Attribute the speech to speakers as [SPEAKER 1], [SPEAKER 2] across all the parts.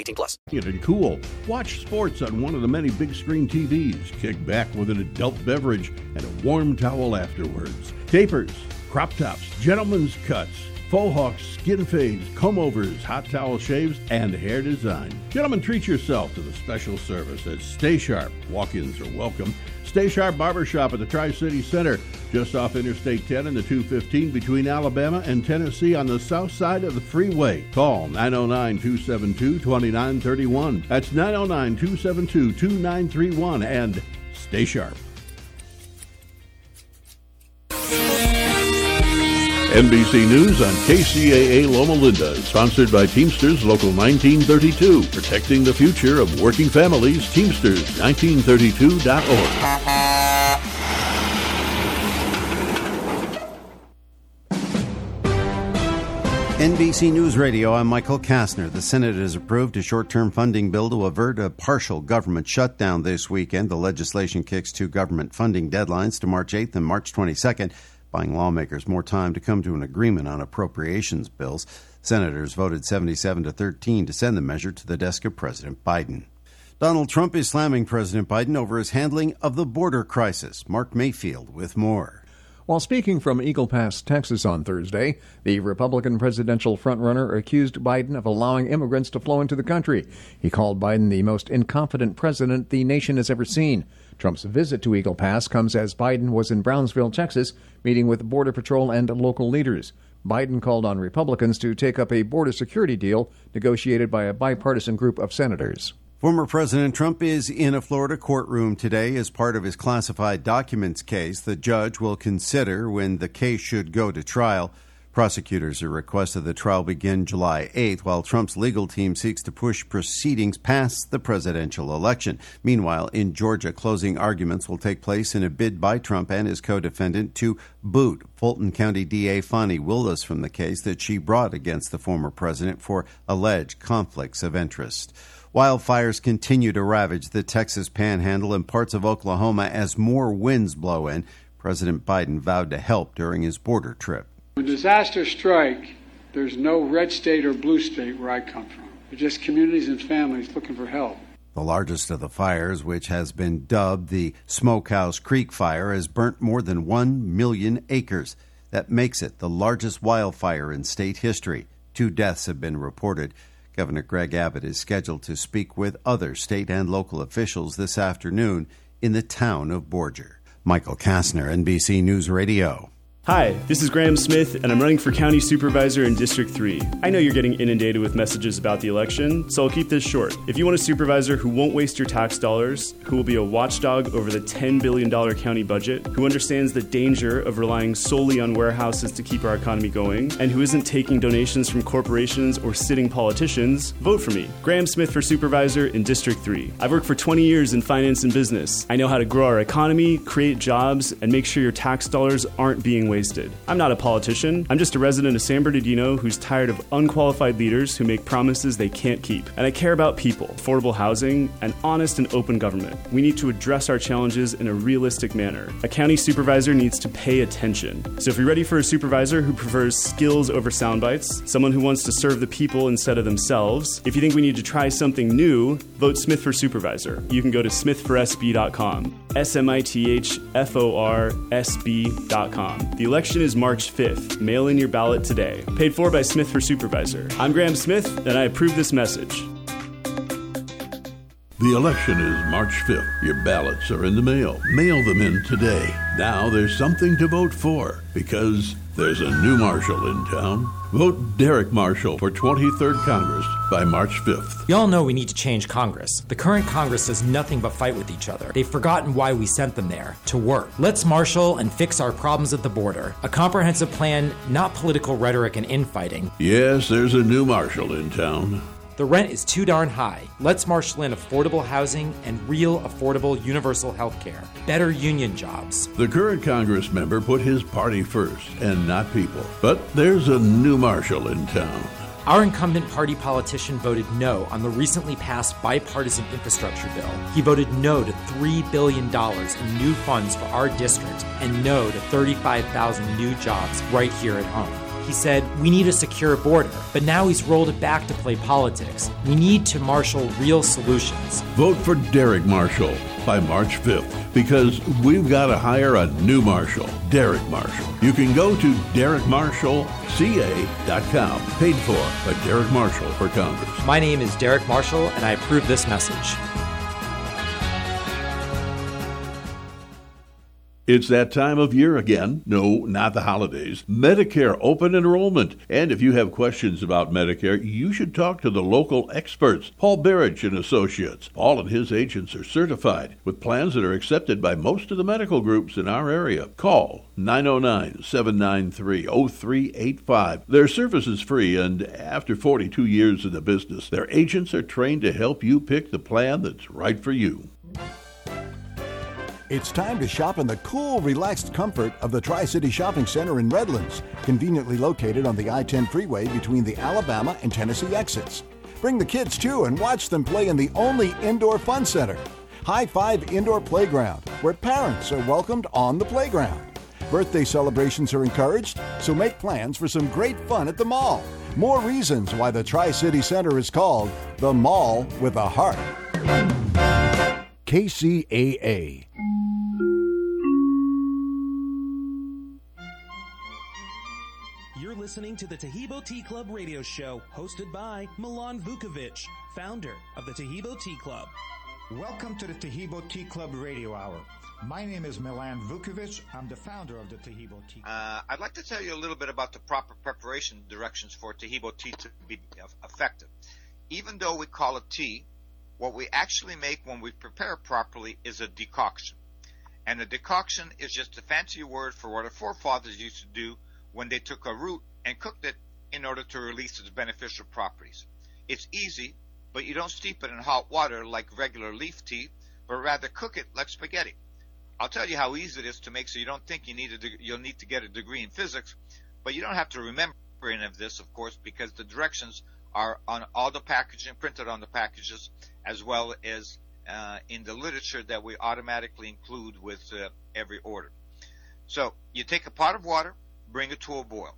[SPEAKER 1] 18 plus.
[SPEAKER 2] cool. Watch sports on one of the many big screen TVs. Kick back with an adult beverage and a warm towel afterwards. Tapers, crop tops, gentlemen's cuts, faux hawks, skin fades, comb overs, hot towel shaves, and hair design. Gentlemen, treat yourself to the special service at Stay Sharp. Walk-ins are welcome. Stay Sharp Barbershop at the Tri-City Center, just off Interstate 10 and the 215 between Alabama and Tennessee on the south side of the freeway. Call 909-272-2931. That's 909-272-2931 and stay sharp. NBC News on KCAA Loma Linda, sponsored by Teamsters Local 1932, protecting the future of working families. Teamsters1932.org.
[SPEAKER 3] NBC News Radio, I'm Michael Kastner. The Senate has approved a short term funding bill to avert a partial government shutdown this weekend. The legislation kicks two government funding deadlines to March 8th and March 22nd, buying lawmakers more time to come to an agreement on appropriations bills. Senators voted 77 to 13 to send the measure to the desk of President Biden. Donald Trump is slamming President Biden over his handling of the border crisis. Mark Mayfield with more.
[SPEAKER 4] While speaking from Eagle Pass, Texas on Thursday, the Republican presidential frontrunner accused Biden of allowing immigrants to flow into the country. He called Biden the most incompetent president the nation has ever seen. Trump's visit to Eagle Pass comes as Biden was in Brownsville, Texas, meeting with Border Patrol and local leaders. Biden called on Republicans to take up a border security deal negotiated by a bipartisan group of senators.
[SPEAKER 3] Former President Trump is in a Florida courtroom today as part of his classified documents case. The judge will consider when the case should go to trial. Prosecutors have requested the trial begin July 8th, while Trump's legal team seeks to push proceedings past the presidential election. Meanwhile, in Georgia, closing arguments will take place in a bid by Trump and his co defendant to boot Fulton County DA Fani Willis from the case that she brought against the former president for alleged conflicts of interest. Wildfires continue to ravage the Texas panhandle and parts of Oklahoma as more winds blow in. President Biden vowed to help during his border trip.
[SPEAKER 5] When disasters strike, there's no red state or blue state where I come from. They're just communities and families looking for help.
[SPEAKER 3] The largest of the fires, which has been dubbed the Smokehouse Creek Fire, has burnt more than 1 million acres. That makes it the largest wildfire in state history. Two deaths have been reported. Governor Greg Abbott is scheduled to speak with other state and local officials this afternoon in the town of Borger. Michael Kastner, NBC News Radio.
[SPEAKER 6] Hi, this is Graham Smith, and I'm running for County Supervisor in District 3. I know you're getting inundated with messages about the election, so I'll keep this short. If you want a supervisor who won't waste your tax dollars, who will be a watchdog over the $10 billion county budget, who understands the danger of relying solely on warehouses to keep our economy going, and who isn't taking donations from corporations or sitting politicians, vote for me. Graham Smith for Supervisor in District 3. I've worked for 20 years in finance and business. I know how to grow our economy, create jobs, and make sure your tax dollars aren't being wasted. I'm not a politician. I'm just a resident of San Bernardino who's tired of unqualified leaders who make promises they can't keep. And I care about people, affordable housing, and honest and open government. We need to address our challenges in a realistic manner. A county supervisor needs to pay attention. So if you're ready for a supervisor who prefers skills over sound bites, someone who wants to serve the people instead of themselves, if you think we need to try something new, vote Smith for supervisor. You can go to smithforsb.com. S M I T H F O R S B.com. The election is March 5th. Mail in your ballot today. Paid for by Smith for Supervisor. I'm Graham Smith, and I approve this message.
[SPEAKER 2] The election is March 5th. Your ballots are in the mail. Mail them in today. Now there's something to vote for because there's a new marshal in town. Vote Derek Marshall for 23rd Congress by March 5th.
[SPEAKER 7] Y'all know we need to change Congress. The current Congress does nothing but fight with each other. They've forgotten why we sent them there to work. Let's marshal and fix our problems at the border. A comprehensive plan, not political rhetoric and infighting.
[SPEAKER 2] Yes, there's a new marshal in town.
[SPEAKER 7] The rent is too darn high. Let's marshal in affordable housing and real affordable universal health care. Better union jobs.
[SPEAKER 2] The current Congress member put his party first and not people. But there's a new marshal in town.
[SPEAKER 7] Our incumbent party politician voted no on the recently passed bipartisan infrastructure bill. He voted no to $3 billion in new funds for our district and no to 35,000 new jobs right here at home. He said, We need a secure border, but now he's rolled it back to play politics. We need to marshal real solutions.
[SPEAKER 2] Vote for Derek Marshall by March 5th because we've got to hire a new marshal, Derek Marshall. You can go to derekmarshallca.com, paid for by Derek Marshall for Congress.
[SPEAKER 7] My name is Derek Marshall, and I approve this message.
[SPEAKER 2] It's that time of year again. No, not the holidays. Medicare open enrollment. And if you have questions about Medicare, you should talk to the local experts. Paul Berich and Associates. Paul and his agents are certified with plans that are accepted by most of the medical groups in our area. Call 909-793-0385. Their service is free and after 42 years in the business, their agents are trained to help you pick the plan that's right for you.
[SPEAKER 8] It's time to shop in the cool, relaxed comfort of the Tri City Shopping Center in Redlands, conveniently located on the I 10 freeway between the Alabama and Tennessee exits. Bring the kids too and watch them play in the only indoor fun center, High Five Indoor Playground, where parents are welcomed on the playground. Birthday celebrations are encouraged, so make plans for some great fun at the mall. More reasons why the Tri City Center is called the Mall with a Heart. KCAA.
[SPEAKER 9] Listening to the Taheebo Tea Club radio show, hosted by Milan Vukovic, founder of the Taheebo Tea Club.
[SPEAKER 10] Welcome to the Taheebo Tea Club radio hour. My name is Milan Vukovic. I'm the founder of the Taheebo Tea Club.
[SPEAKER 11] Uh, I'd like to tell you a little bit about the proper preparation directions for Taheebo tea to be effective. Even though we call it tea, what we actually make when we prepare properly is a decoction. And a decoction is just a fancy word for what our forefathers used to do when they took a root and cooked it in order to release its beneficial properties. It's easy, but you don't steep it in hot water like regular leaf tea, but rather cook it like spaghetti. I'll tell you how easy it is to make so you don't think you need a de- you'll need to get a degree in physics, but you don't have to remember any of this, of course, because the directions are on all the packaging, printed on the packages, as well as uh, in the literature that we automatically include with uh, every order. So you take a pot of water, bring it to a boil.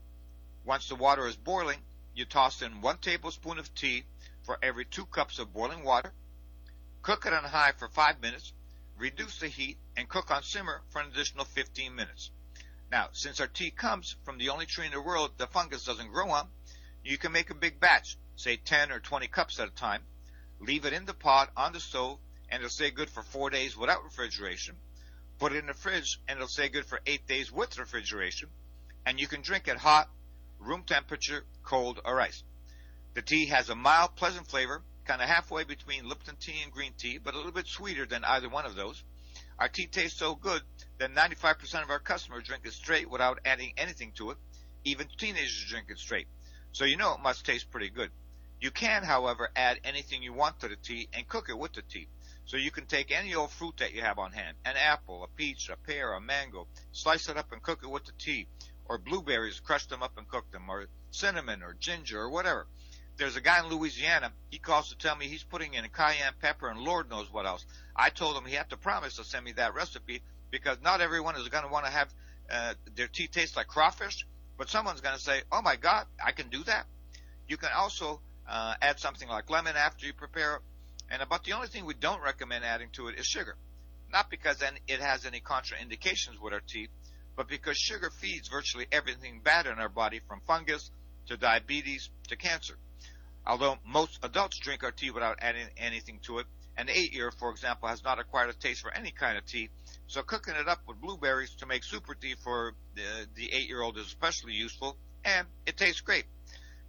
[SPEAKER 11] Once the water is boiling, you toss in one tablespoon of tea for every two cups of boiling water. Cook it on high for five minutes. Reduce the heat and cook on simmer for an additional 15 minutes. Now, since our tea comes from the only tree in the world the fungus doesn't grow on, you can make a big batch, say 10 or 20 cups at a time. Leave it in the pot on the stove and it'll stay good for four days without refrigeration. Put it in the fridge and it'll stay good for eight days with refrigeration and you can drink it hot, room temperature, cold, or ice. The tea has a mild, pleasant flavor, kind of halfway between Lipton tea and green tea, but a little bit sweeter than either one of those. Our tea tastes so good that 95% of our customers drink it straight without adding anything to it. Even teenagers drink it straight. So you know it must taste pretty good. You can, however, add anything you want to the tea and cook it with the tea. So you can take any old fruit that you have on hand, an apple, a peach, a pear, a mango, slice it up and cook it with the tea or blueberries, crush them up and cook them, or cinnamon or ginger or whatever. There's a guy in Louisiana, he calls to tell me he's putting in cayenne pepper and Lord knows what else. I told him he had to promise to send me that recipe because not everyone is going to want to have uh, their tea taste like crawfish, but someone's going to say, oh my God, I can do that. You can also uh, add something like lemon after you prepare it. And about the only thing we don't recommend adding to it is sugar. Not because then it has any contraindications with our tea, but because sugar feeds virtually everything bad in our body from fungus to diabetes to cancer. Although most adults drink our tea without adding anything to it, An eight year, for example, has not acquired a taste for any kind of tea. So cooking it up with blueberries to make super tea for uh, the, the eight year old is especially useful and it tastes great.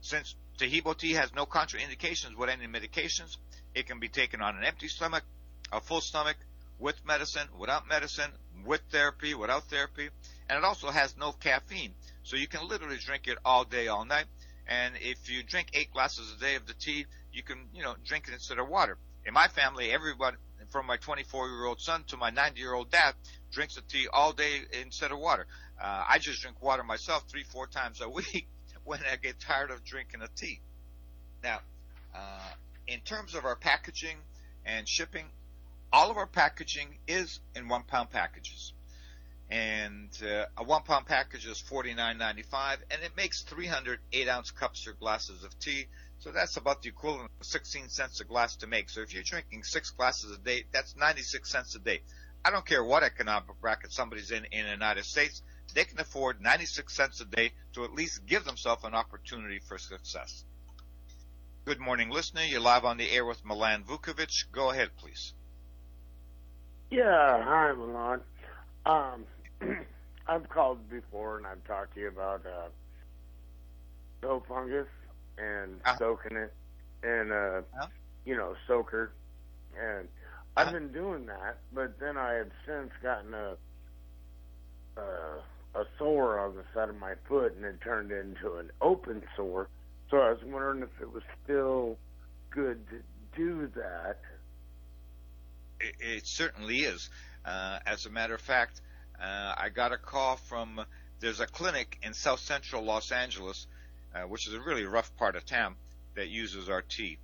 [SPEAKER 11] Since Taheebo tea has no contraindications with any medications, it can be taken on an empty stomach, a full stomach, with medicine, without medicine, with therapy, without therapy, and it also has no caffeine. So you can literally drink it all day, all night. And if you drink eight glasses a day of the tea, you can, you know, drink it instead of water. In my family, everyone from my 24 year old son to my 90 year old dad drinks the tea all day instead of water. Uh, I just drink water myself three, four times a week when I get tired of drinking a tea. Now, uh, in terms of our packaging and shipping, all of our packaging is in one pound packages. And uh, a one pound package is forty nine ninety five, and it makes 300 eight ounce cups or glasses of tea. So that's about the equivalent of 16 cents a glass to make. So if you're drinking six glasses a day, that's 96 cents a day. I don't care what economic bracket somebody's in in the United States, they can afford 96 cents a day to at least give themselves an opportunity for success. Good morning, listener. You're live on the air with Milan Vukovic. Go ahead, please.
[SPEAKER 12] Yeah, hi, Milan. Um, I've called before and I've talked to you about uh, toe fungus and
[SPEAKER 11] Uh-huh.
[SPEAKER 12] soaking it and uh, you know soaker, and
[SPEAKER 11] Uh-huh.
[SPEAKER 12] I've been doing that, but then I have since gotten a uh, a sore on the side of my foot, and it turned into an open sore. So I was wondering if it was still good to do that.
[SPEAKER 11] It, it certainly is. Uh, as a matter of fact, uh, I got a call from there's a clinic in South Central Los Angeles, uh, which is a really rough part of town that uses our tea.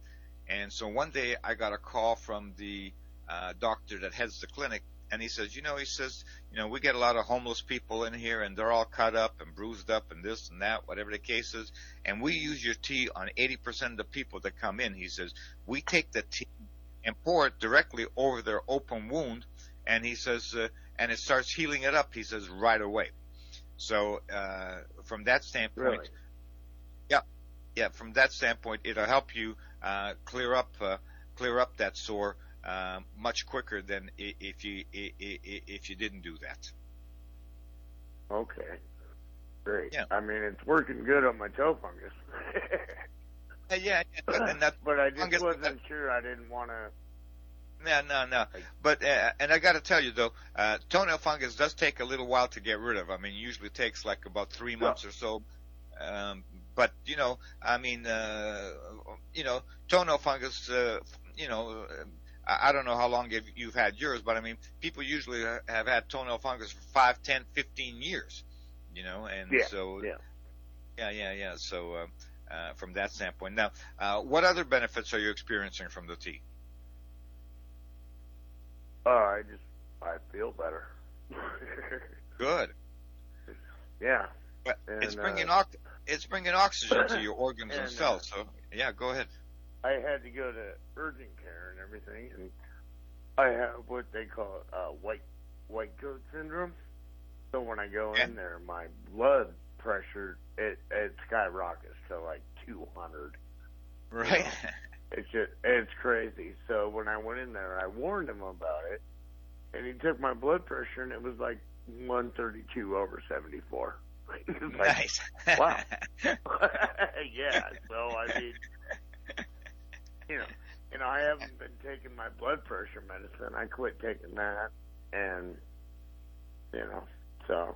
[SPEAKER 11] And so one day I got a call from the uh, doctor that heads the clinic, and he says, you know, he says, you know, we get a lot of homeless people in here, and they're all cut up and bruised up and this and that, whatever the case is, and we use your tea on 80% of the people that come in. He says, we take the tea and pour it directly over their open wound, and he says, uh, and it starts healing it up. He says right away. So uh, from that standpoint,
[SPEAKER 12] Really?
[SPEAKER 11] yeah, yeah, from that standpoint, it'll help you uh, clear up uh, clear up that sore uh, much quicker than if you if you didn't do that.
[SPEAKER 12] Okay. Great.
[SPEAKER 11] Yeah.
[SPEAKER 12] I mean, it's working good on my toe fungus.
[SPEAKER 11] Yeah, yeah, and that
[SPEAKER 12] but I just wasn't sure. I didn't want to.
[SPEAKER 11] No, no, no. But uh, and I got to tell you though, uh, toenail fungus does take a little while to get rid of. I mean, usually takes like about three months or so. Um, but you know, I mean, uh, you know, toenail fungus. Uh, you know, I don't know how long you've, you've had yours, but I mean, people usually have had toenail fungus for five, ten, fifteen years. You know, and
[SPEAKER 12] Yeah,
[SPEAKER 11] so
[SPEAKER 12] yeah.
[SPEAKER 11] yeah, yeah, yeah. So uh, uh, from that standpoint, now, uh, what other benefits are you experiencing from the tea?
[SPEAKER 12] Oh, I just I feel better.
[SPEAKER 11] Good.
[SPEAKER 12] yeah.
[SPEAKER 11] But
[SPEAKER 12] And,
[SPEAKER 11] it's bringing
[SPEAKER 12] uh,
[SPEAKER 11] it's bringing oxygen to your organs and,
[SPEAKER 12] and,
[SPEAKER 11] cells. So yeah, go ahead.
[SPEAKER 12] I had to go to urgent care and everything, and I have what they call uh, white white coat syndrome. So when I go in there, my blood pressure it it skyrockets to like 200.
[SPEAKER 11] Right.
[SPEAKER 12] It's just it's crazy. So when I went in there, I warned him about it, and he took my blood pressure, and it was like 132 over 74. It like,
[SPEAKER 11] Nice.
[SPEAKER 12] wow. yeah. So I mean, you know, you know, I haven't been taking my blood pressure medicine. I quit taking that, and you know, so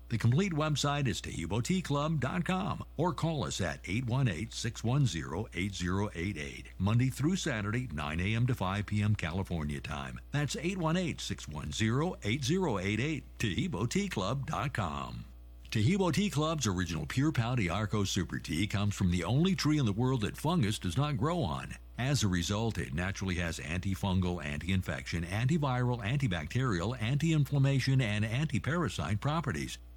[SPEAKER 13] The complete website is TaheeboTeaClub.com or call us at 818-610-8088, Monday through Saturday, 9 a.m. to 5 p.m. California time. That's 818-610-8088, TaheeboTeaClub.com. Taheebo Tea Club's original Pure Pau Arco Super Tea comes from the only tree in the world that fungus does not grow on. As a result, it naturally has antifungal, anti-infection, antiviral, antibacterial, anti-inflammation, and anti-parasite properties.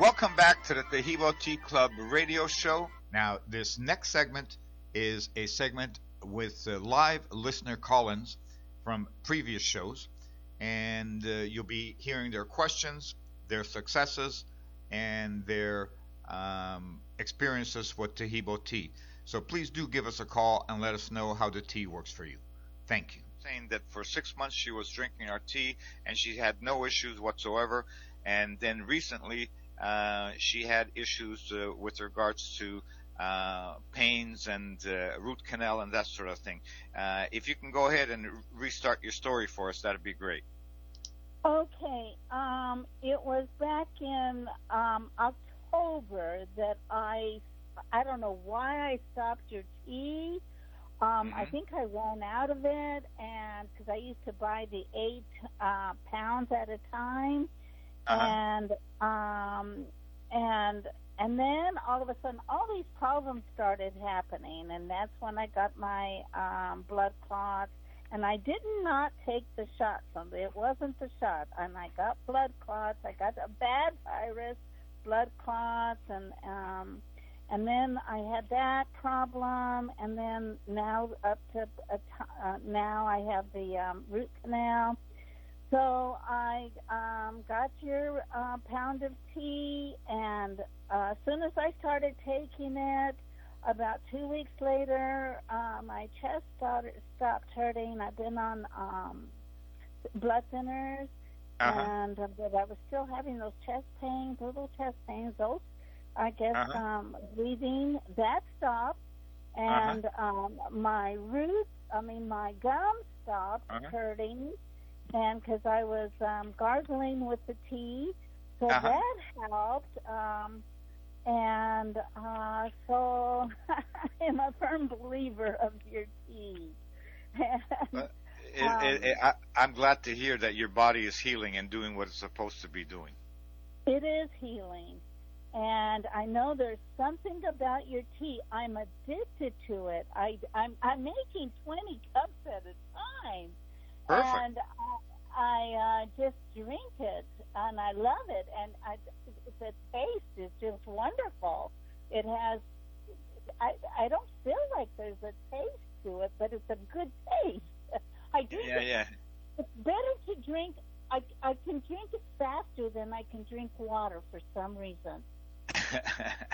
[SPEAKER 11] Welcome back to the Taheebo Tea Club radio show. Now, this next segment is a segment with uh, live listener call-ins from previous shows, and uh, you'll be hearing their questions, their successes, and their um, experiences with Taheebo tea. So please do give us a call and let us know how the tea works for you. Thank you. Saying that for six months she was drinking our tea and she had no issues whatsoever, and then recently she had issues uh, with regards to uh, pains and uh, root canal and that sort of thing. Uh, if you can go ahead and restart your story for us, that'd be great.
[SPEAKER 14] Okay. Um, it was back in um, October that I, I don't know why I stopped your tea. Um, I think I ran out of it, and because I used to buy the eight uh, pounds at a time, and um, and and then all of a sudden, all these problems started happening, and that's when I got my um, blood clots. And I did not take the shot. So it wasn't the shot, and I got blood clots. I got a bad virus, blood clots, and um, and then I had that problem, and then now up to t- uh, now I have the um, root canal. So I um, got your uh, pound of tea, and uh, as soon as I started taking it, about two weeks later, uh, my chest started, stopped hurting. I've been on um, blood thinners,
[SPEAKER 11] Uh-huh.
[SPEAKER 14] and uh, but I was still having those chest pains, little chest pains. Those, I guess,
[SPEAKER 11] Uh-huh.
[SPEAKER 14] um, breathing that stopped, and um, my roots, I mean, my gums stopped
[SPEAKER 11] Uh-huh.
[SPEAKER 14] hurting, and because I was um, gargling with the tea, so
[SPEAKER 11] Uh-huh.
[SPEAKER 14] that helped. Um, and uh, so I'm a firm believer of your tea.
[SPEAKER 11] It, it, it, I, I'm glad to hear that your body is healing and doing what it's supposed to be doing.
[SPEAKER 14] It is healing. And I know there's something about your tea. I'm addicted to it. I, I'm, I'm making 20 cups at a time.
[SPEAKER 11] Perfect.
[SPEAKER 14] And I, I uh, just drink it, and I love it. And I, the taste is just wonderful. It has, I, I don't feel like there's a taste to it, but it's a good taste. I drink
[SPEAKER 11] Yeah,
[SPEAKER 14] it
[SPEAKER 11] yeah.
[SPEAKER 14] it's better to drink. I I can drink it faster than I can drink water for some reason.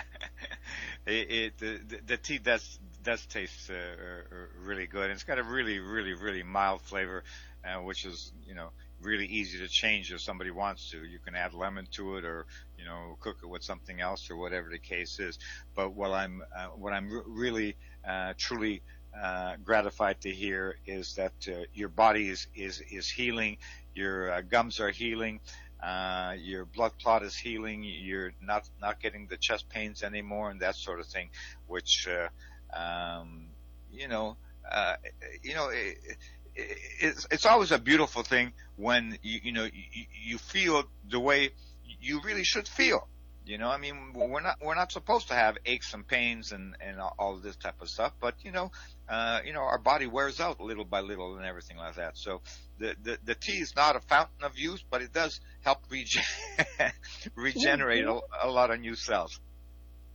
[SPEAKER 11] it, it the, the- tea does does taste uh, uh, really good. And it's got a really, really, really mild flavor, uh, which is you know really easy to change if somebody wants to. You can add lemon to it, or you know cook it with something else, or whatever the case is. But what I'm uh, what I'm re- really uh, truly uh, gratified to hear is that uh, your body is is is healing, your uh, gums are healing. Uh, your blood clot is healing. You're not not getting the chest pains anymore, and that sort of thing. Which, uh, um, you know, uh, you know, it, it, it's it's always a beautiful thing when you you know you, you feel the way you really should feel. You know, I mean, we're not we're not supposed to have aches and pains and and all of this type of stuff, but you know, uh, you know, our body wears out little by little and everything like that. So the the, the tea is not a fountain of youth, but it does help regen- regenerate a, a lot of new cells.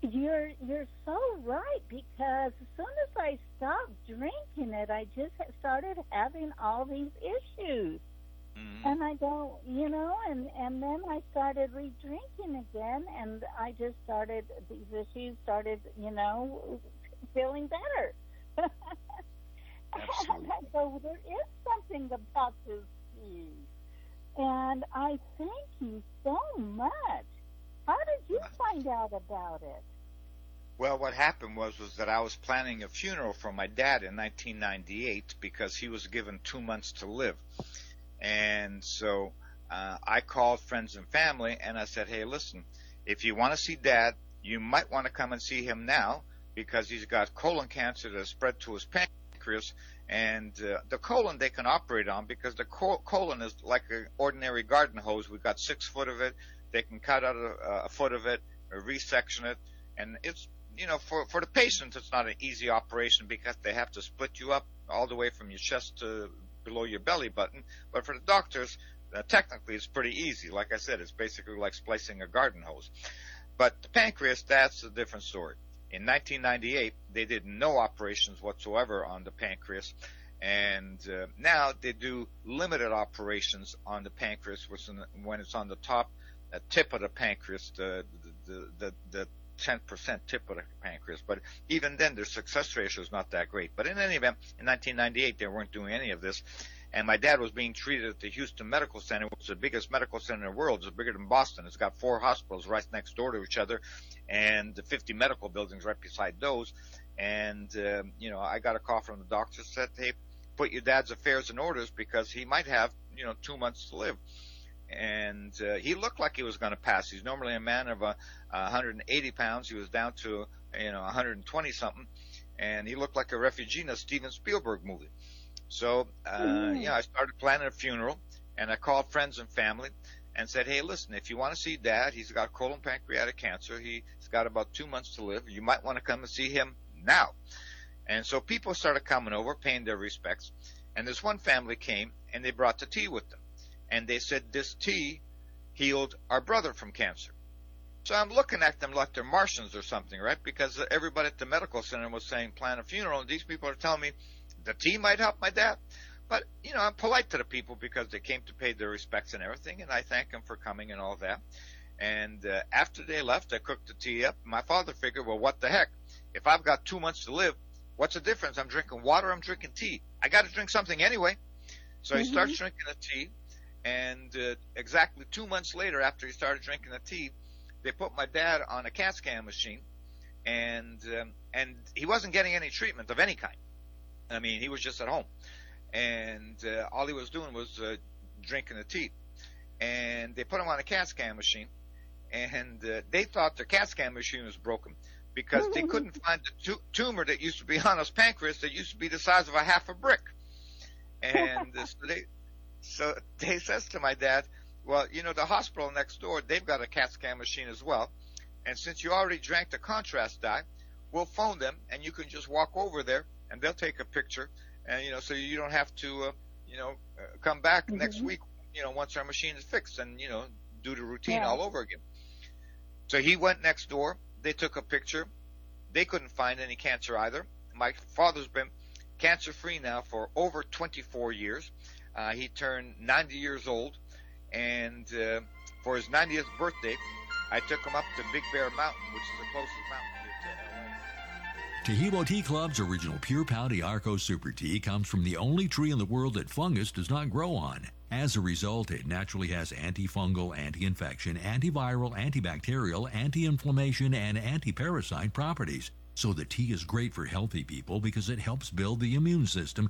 [SPEAKER 14] You're you're so right because as soon as I stopped drinking it, I just started having all these issues.
[SPEAKER 11] Mm-hmm.
[SPEAKER 14] And I don't, you know, and and then I started re-drinking again, and I just started these issues started, you know, feeling better. and I go, there is something about this tea, and I thank you so much. How did you find out about it?
[SPEAKER 11] Well, what happened was was that I was planning a funeral for my dad in 1998 because he was given two months to live. And so uh, I called friends and family and I said, hey, listen, if you want to see dad, you might want to come and see him now because he's got colon cancer that has spread to his pancreas. And uh, the colon they can operate on because the col- colon is like an ordinary garden hose. We've got six foot of it. They can cut out a, a foot of it, or resection it, and it's you know for for the patients it's not an easy operation because they have to split you up all the way from your chest to below your belly button. But for the doctors, uh, technically it's pretty easy. Like I said, it's basically like splicing a garden hose. But the pancreas, that's a different story. In 1998, they did no operations whatsoever on the pancreas. And uh, now they do limited operations on the pancreas when it's on the top uh, tip of the pancreas, the, the, the, the 10% tip of the pancreas. But even then, their success ratio is not that great. But in any event, in 1998, they weren't doing any of this. And my dad was being treated at the Houston Medical Center, which is the biggest medical center in the world. It's bigger than Boston. It's got four hospitals right next door to each other and 50 medical buildings right beside those. And, uh, you know, I got a call from the doctor said, hey, put your dad's affairs in orders because he might have, you know, two months to live and uh, he looked like he was going to pass. He's normally a man of uh, 180 pounds. He was down to you know 120 something, and he looked like a refugee in a Steven Spielberg movie. So uh, mm. yeah, I started planning a funeral, and I called friends and family and said, "Hey, listen, if you want to see Dad, he's got colon pancreatic cancer. He's got about two months to live. You might want to come and see him now." And so people started coming over, paying their respects. And this one family came, and they brought the tea with them and they said this tea healed our brother from cancer. So I'm looking at them like they're Martians or something, right? Because everybody at the medical center was saying plan a funeral, and these people are telling me the tea might help my dad. But you know, I'm polite to the people because they came to pay their respects and everything, and I thank them for coming and all that. And uh, after they left, I cooked the tea up. My father figured, well, what the heck? If I've got two months to live, what's the difference? I'm drinking water, I'm drinking tea. I got to drink something anyway. So mm-hmm. he starts drinking the tea and uh, exactly two months later, after he started drinking the tea, they put my dad on a CAT scan machine, and um, and he wasn't getting any treatment of any kind. I mean, he was just at home, and uh, all he was doing was uh, drinking the tea. And they put him on a CAT scan machine, and uh, they thought the CAT scan machine was broken because they couldn't find the tu- tumor that used to be on his pancreas that used to be the size of a half a brick. And uh, so they so they says to my dad, well, you know, the hospital next door, they've got a CAT scan machine as well. And since you already drank the contrast dye, we'll phone them and you can just walk over there and they'll take a picture. And, you know, so you don't have to, uh, you know, uh, come back mm-hmm. next week, you know, once our machine is fixed and, you know, do the routine yeah. all over again. So he went next door. They took a picture. They couldn't find any cancer either. My father's been cancer free now for over 24 years. Uh, he turned 90 years old, and uh, for his 90th birthday, I took him up to Big Bear Mountain, which is the closest mountain
[SPEAKER 13] here to LA. Taheebo Tea Club's original Pure Pau Arco Super Tea comes from the only tree in the world that fungus does not grow on. As a result, it naturally has antifungal, anti-infection, antiviral, antibacterial, anti-inflammation, and anti-parasite properties. So the tea is great for healthy people because it helps build the immune system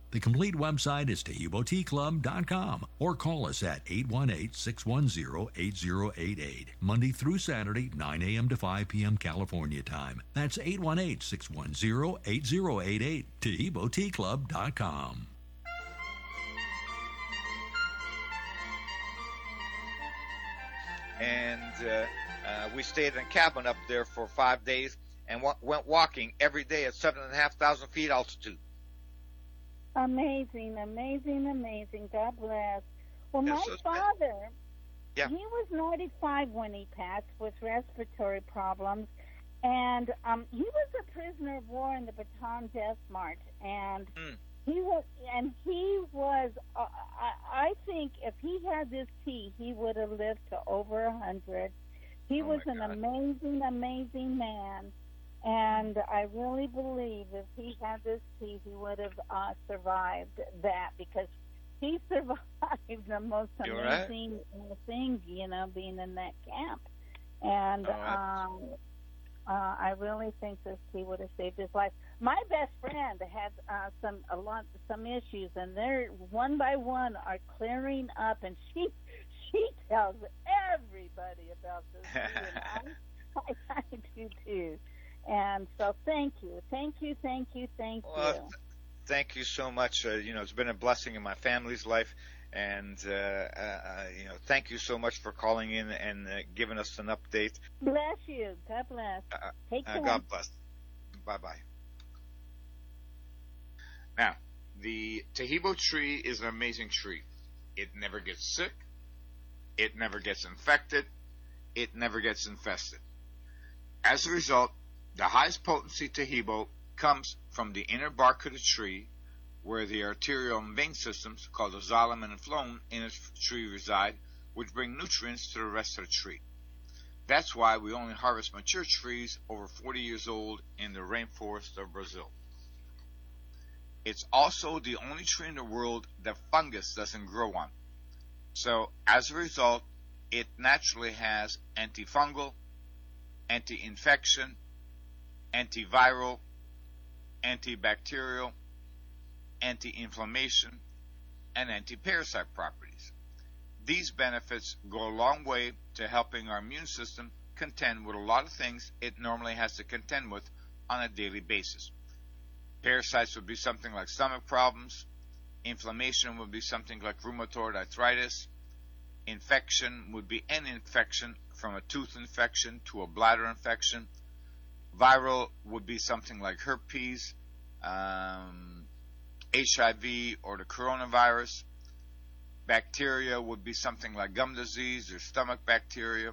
[SPEAKER 13] The complete website is TaheeboTeaClub.com or call us at 818-610-8088, Monday through Saturday, 9 a.m. to 5 p.m. California time. That's 818-610-8088, TaheeboTeaClub.com.
[SPEAKER 11] And uh, uh, we stayed in a cabin up there for five days and wa- went walking every day at seven and a half thousand feet altitude.
[SPEAKER 14] Amazing, amazing, amazing. God bless. Well,
[SPEAKER 11] Yes,
[SPEAKER 14] my father,
[SPEAKER 11] Yeah.
[SPEAKER 14] he was 95 when he passed with respiratory problems, and um, he was a prisoner of war in the Bataan Death March, and
[SPEAKER 11] Hmm.
[SPEAKER 14] he was, and he was. Uh, I, I think if he had this tea, he would have lived to over a hundred. He
[SPEAKER 11] Oh,
[SPEAKER 14] was an
[SPEAKER 11] God.
[SPEAKER 14] amazing, amazing man. And I really believe if he had this tea, he would have uh, survived that because he survived the most
[SPEAKER 11] right.
[SPEAKER 14] amazing uh, things, you know, being in that camp. And
[SPEAKER 11] Oh,
[SPEAKER 14] um, uh, I really think this tea would have saved his life. My best friend had uh, some a lot some issues, and they're one by one are clearing up, and she she tells everybody about this tea, and I, I, I do too. And so, thank you, thank you, thank you, thank
[SPEAKER 11] Well,
[SPEAKER 14] you.
[SPEAKER 11] th- thank you so much. Uh, you know, it's been a blessing in my family's life, and uh, uh, uh, you know, thank you so much for calling in and uh, giving us an update.
[SPEAKER 14] Bless you. God bless.
[SPEAKER 11] Uh,
[SPEAKER 14] Take
[SPEAKER 11] uh,
[SPEAKER 14] care.
[SPEAKER 11] God bless. Bye bye. Now, the Taheebo tree is an amazing tree. It never gets sick. It never gets infected. It never gets infested. As a result, the highest potency Taheebo comes from the inner bark of the tree, where the arterial and vein systems, called the xylem and phloem, in its tree reside, which bring nutrients to the rest of the tree. That's why we only harvest mature trees over 40 years old in the rainforest of Brazil. It's also the only tree in the world that fungus doesn't grow on. So, as a result, it naturally has antifungal, anti-infection, antiviral, antibacterial, anti-inflammation, and anti-parasite properties. These benefits go a long way to helping our immune system contend with a lot of things it normally has to contend with on a daily basis. Parasites would be something like stomach problems, inflammation would be something like rheumatoid arthritis, infection would be any infection from a tooth infection to a bladder infection, viral would be something like herpes, um, HIV, or the coronavirus. Bacteria would be something like gum disease or stomach bacteria,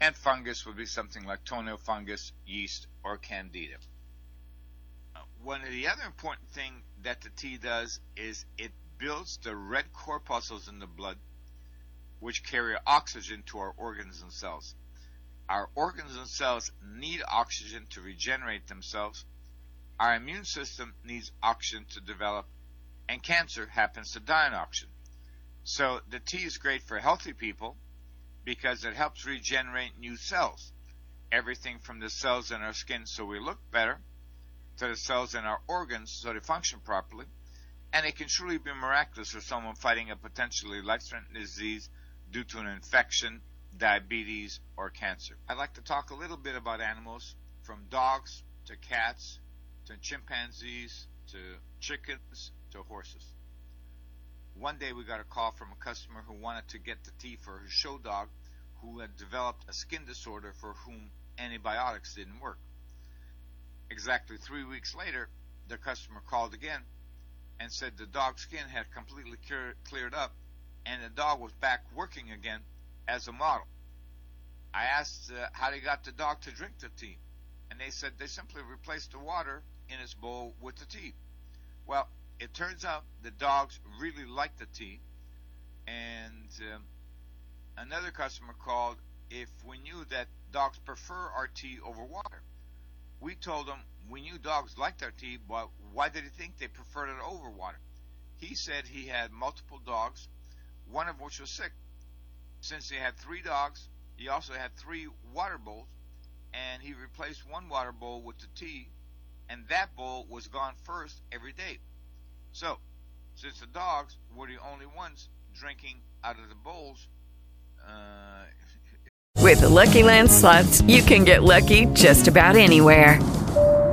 [SPEAKER 11] and fungus would be something like toenail fungus, yeast, or candida. One of the other important things that the tea does is it builds the red corpuscles in the blood, which carry oxygen to our organs and cells. Our organs and cells need oxygen to regenerate themselves. Our immune system needs oxygen to develop, and cancer happens to die on oxygen. So the tea is great for healthy people because it helps regenerate new cells. Everything from the cells in our skin so we look better, to the cells in our organs so they function properly. And it can truly be miraculous for someone fighting a potentially life threatening disease due to an infection, diabetes, or cancer. I'd like to talk a little bit about animals from dogs to cats to chimpanzees to chickens to horses. One day we got a call from a customer who wanted to get the tea for his show dog who had developed a skin disorder for whom antibiotics didn't work. Exactly three weeks later, the customer called again and said the dog's skin had completely clear, cleared up and the dog was back working again as a model. I asked uh, how they got the dog to drink the tea, and they said they simply replaced the water in his bowl with the tea. Well, it turns out the dogs really like the tea, and um, another customer called if we knew that dogs prefer our tea over water. We told him we knew dogs liked our tea, but why did he think they preferred it over water? He said he had multiple dogs, one of which was sick. Since he had three dogs, he also had three water bowls, and he replaced one water bowl with the tea, and that bowl was gone first every day. So, since the dogs were the only ones drinking out of the bowls, uh,
[SPEAKER 15] With the Lucky Land slots, you can get lucky just about anywhere.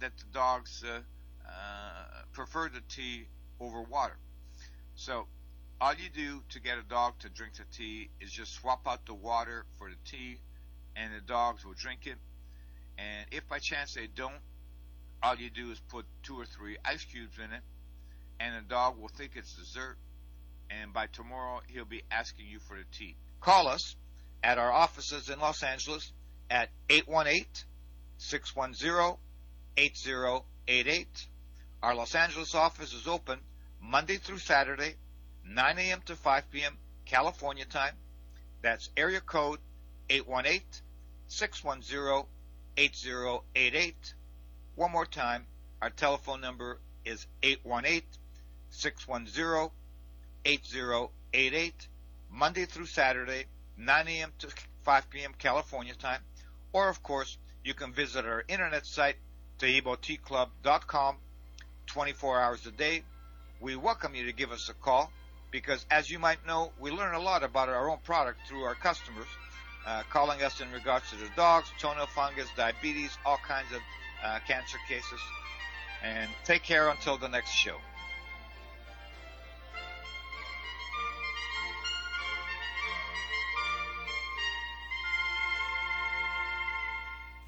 [SPEAKER 11] that the dogs uh, uh, prefer the tea over water. So, all you do to get a dog to drink the tea is just swap out the water for the tea, and the dogs will drink it. And if by chance they don't, all you do is put two or three ice cubes in it, and the dog will think it's dessert, and by tomorrow he'll be asking you for the tea. Call us at our offices in Los Angeles at 818 610 8088. Our Los Angeles office is open Monday through Saturday, 9 a.m. to 5 p.m. California time. That's area code 818 610 8088. One more time, our telephone number is 818 610 8088. Monday through Saturday, 9 a.m. to 5 p.m. California time. Or, of course, you can visit our internet site, TaheeboTeaClub.com, 24 hours a day. We welcome you to give us a call because, as you might know, we learn a lot about our own product through our customers, uh, calling us in regards to their dogs, toenail fungus, diabetes, all kinds of uh, cancer cases. And take care until the next show.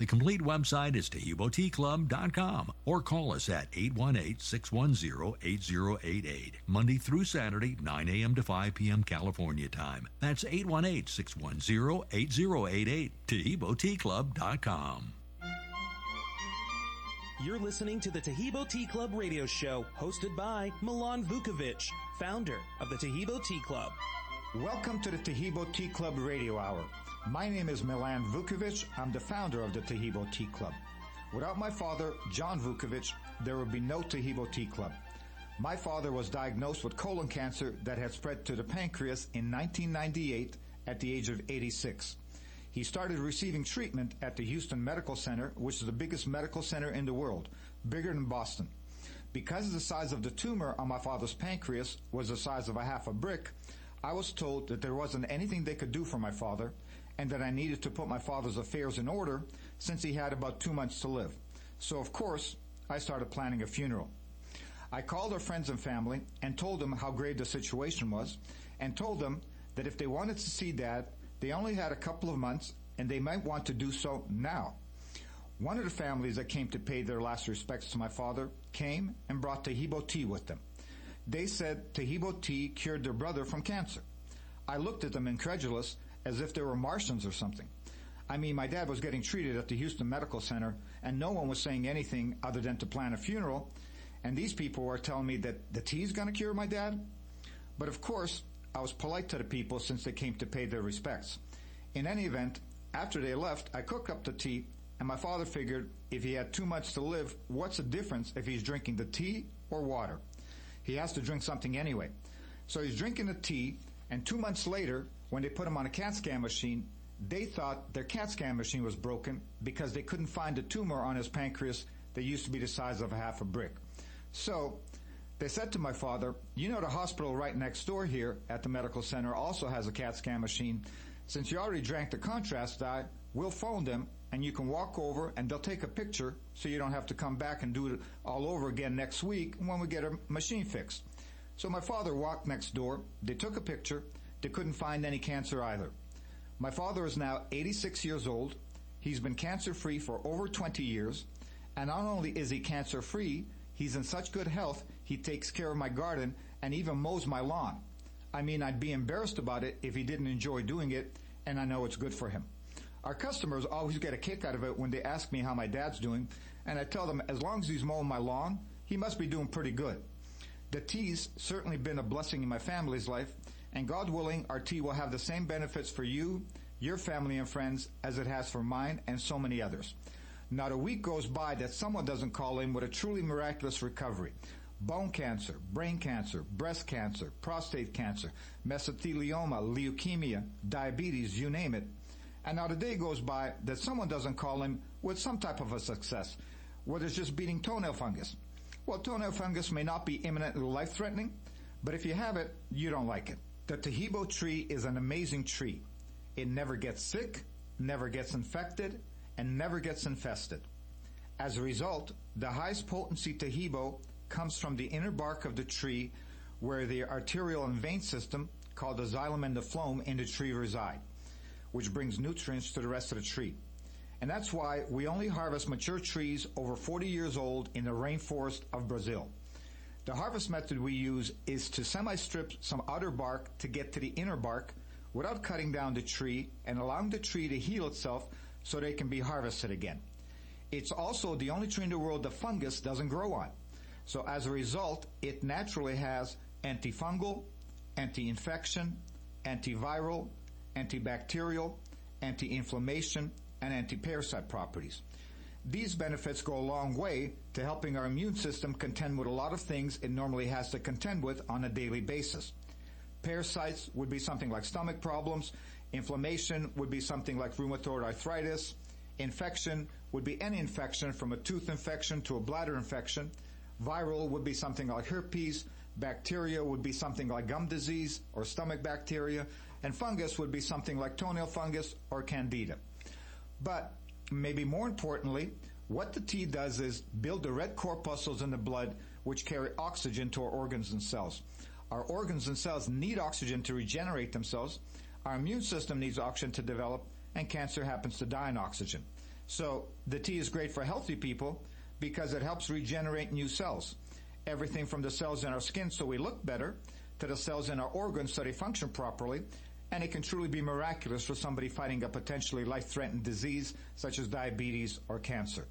[SPEAKER 13] The complete website is TaheeboTeaClub.com or call us at 818-610-8088, Monday through Saturday, 9 a.m. to 5 p.m. California time. That's 818-610-8088, TaheeboTeaClub.com.
[SPEAKER 9] You're listening to the Taheebo Tea Club radio show, hosted by Milan Vukovic, founder of the Taheebo Tea Club.
[SPEAKER 10] Welcome to the Taheebo Tea Club radio hour. My name is Milan Vukovic. I'm the founder of the Taheebo Tea Club. Without my father, John Vukovic, there would be no Taheebo Tea Club. My father was diagnosed with colon cancer that had spread to the pancreas in 1998 at the age of 86. He started receiving treatment at the Houston Medical Center, which is the biggest medical center in the world, bigger than Boston. Because the size of the tumor on my father's pancreas was the size of a half a brick, I was told that there wasn't anything they could do for my father and that I needed to put my father's affairs in order since he had about two months to live. So, of course, I started planning a funeral. I called our friends and family and told them how grave the situation was and told them that if they wanted to see dad, they only had a couple of months and they might want to do so now. One of the families that came to pay their last respects to my father came and brought Taheebo tea with them. They said Taheebo tea cured their brother from cancer. I looked at them incredulous as if they were Martians or something. I mean, my dad was getting treated at the Houston Medical Center and no one was saying anything other than to plan a funeral. And these people were telling me that the tea's going to cure my dad. But of course, I was polite to the people since they came to pay their respects. In any event, after they left, I cooked up the tea, and my father figured if he had too much to live, what's the difference if he's drinking the tea or water? He has to drink something anyway. So he's drinking the tea, and two months later, when they put him on a CAT scan machine, they thought their CAT scan machine was broken because they couldn't find a tumor on his pancreas that used to be the size of a half a brick. So they said to my father, You know, the hospital right next door here at the medical center also has a CAT scan machine. Since you already drank the contrast dye, we'll phone them and you can walk over and they'll take a picture so you don't have to come back and do it all over again next week when we get a machine fixed. So my father walked next door. They took a picture. They couldn't find any cancer either. My father is now 86 years old. He's been cancer free for over 20 years. And not only is he cancer free, he's in such good health, he takes care of my garden and even mows my lawn. I mean, I'd be embarrassed about it if he didn't enjoy doing it, and I know it's good for him. Our customers always get a kick out of it when they ask me how my dad's doing, and I tell them as long as he's mowing my lawn, he must be doing pretty good. The tea's certainly been a blessing in my family's life, and God willing, our tea will have the same benefits for you, your family and friends as it has for mine and so many others. Not a week goes by that someone doesn't call in with a truly miraculous recovery. Bone cancer, brain cancer, breast cancer, prostate cancer, mesothelioma, leukemia, diabetes, you name it. And not a day goes by that someone doesn't call in with some type of a success, whether it's just beating toenail fungus. Well, toenail fungus may not be imminently life threatening, but if you have it, you don't like it. The Taheebo tree is an amazing tree. It never gets sick, never gets infected, and never gets infested. As a result, the highest potency Taheebo comes from the inner bark of the tree where the arterial and vein system called the xylem and the phloem in the tree reside, which brings nutrients to the rest of the tree. And that's why we only harvest mature trees over 40 years old in the rainforest of Brazil. The harvest method we use is to semi-strip some outer bark to get to the inner bark without cutting down the tree and allowing the tree to heal itself so they can be harvested again. It's also the only tree in the world the fungus doesn't grow on. So as a result, it naturally has antifungal, anti-infection, antiviral, antibacterial, anti-inflammation, and anti-parasite properties. These benefits go a long way to helping our immune system contend with a lot of things it normally has to contend with on a daily basis. Parasites would be something like stomach problems. Inflammation would be something like rheumatoid arthritis. Infection would be any infection from a tooth infection to a bladder infection. Viral would be something like herpes. Bacteria would be something like gum disease or stomach bacteria. And fungus would be something like toenail fungus or candida. But maybe more importantly, what the tea does is build the red corpuscles in the blood which carry oxygen to our organs and cells. Our organs and cells need oxygen to regenerate themselves. Our immune system needs oxygen to develop, and cancer happens to die in oxygen. So the tea is great for healthy people because it helps regenerate new cells. Everything from the cells in our skin so we look better to the cells in our organs so they function properly. And it can truly be miraculous for somebody fighting a potentially life-threatening disease such as diabetes or cancer.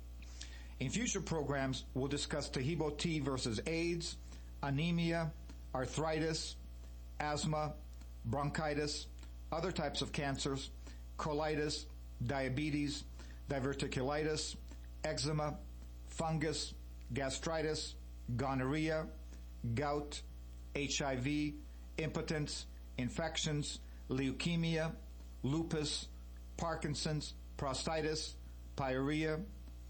[SPEAKER 10] In future programs, we'll discuss Taheebo versus AIDS, anemia, arthritis, asthma, bronchitis, other types of cancers, colitis, diabetes, diverticulitis, eczema, fungus, gastritis, gonorrhea, gout, HIV, impotence, infections, leukemia, lupus, Parkinson's, prostatitis, pyorrhea,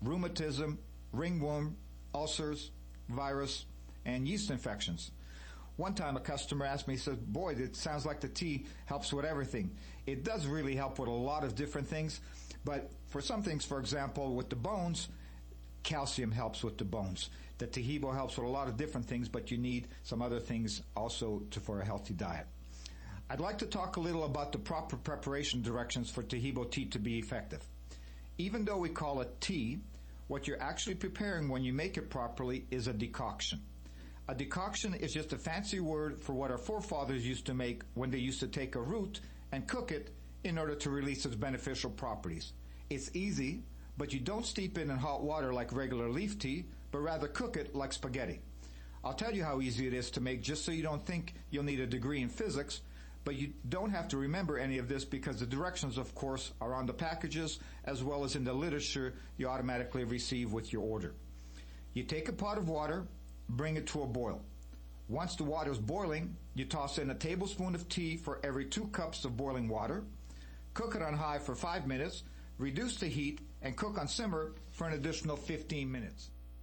[SPEAKER 10] rheumatism, ringworm, ulcers, virus, and yeast infections. One time a customer asked me, he says, boy, it sounds like the tea helps with everything. It does really help with a lot of different things, but for some things, for example, with the bones, calcium helps with the bones. The Taheebo helps with a lot of different things, but you need some other things also to, for a healthy diet. I'd like to talk a little about the proper preparation directions for Taheebo tea to be effective. Even though we call it tea, what you're actually preparing when you make it properly is a decoction. A decoction is just a fancy word for what our forefathers used to make when they used to take a root and cook it in order to release its beneficial properties. It's easy, but you don't steep it in hot water like regular leaf tea, but rather cook it like spaghetti. I'll tell you how easy it is to make just so you don't think you'll need a degree in physics, but you don't have to remember any of this because the directions, of course, are on the packages as well as in the literature you automatically receive with your order. You take a pot of water, bring it to a boil. Once the water is boiling, you toss in a tablespoon of tea for every two cups of boiling water. Cook it on high for five minutes, reduce the heat, and cook on simmer for an additional 15 minutes.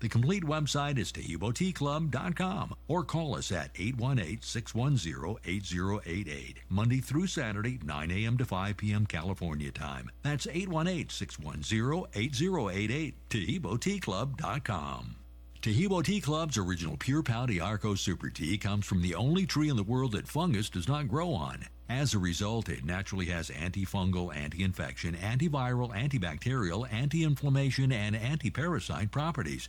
[SPEAKER 13] The complete website is TaheeboTeaClub.com or call us at 818-610-8088, Monday through Saturday, 9 a.m. to 5 p.m. California time. That's 818-610-8088, TaheeboTeaClub.com. Taheebo Tea Club's original Pure Pau d'Arco Super Tea comes from the only tree in the world that fungus does not grow on. As a result, it naturally has antifungal, anti-infection, antiviral, antibacterial, anti-inflammation, and anti-parasite properties.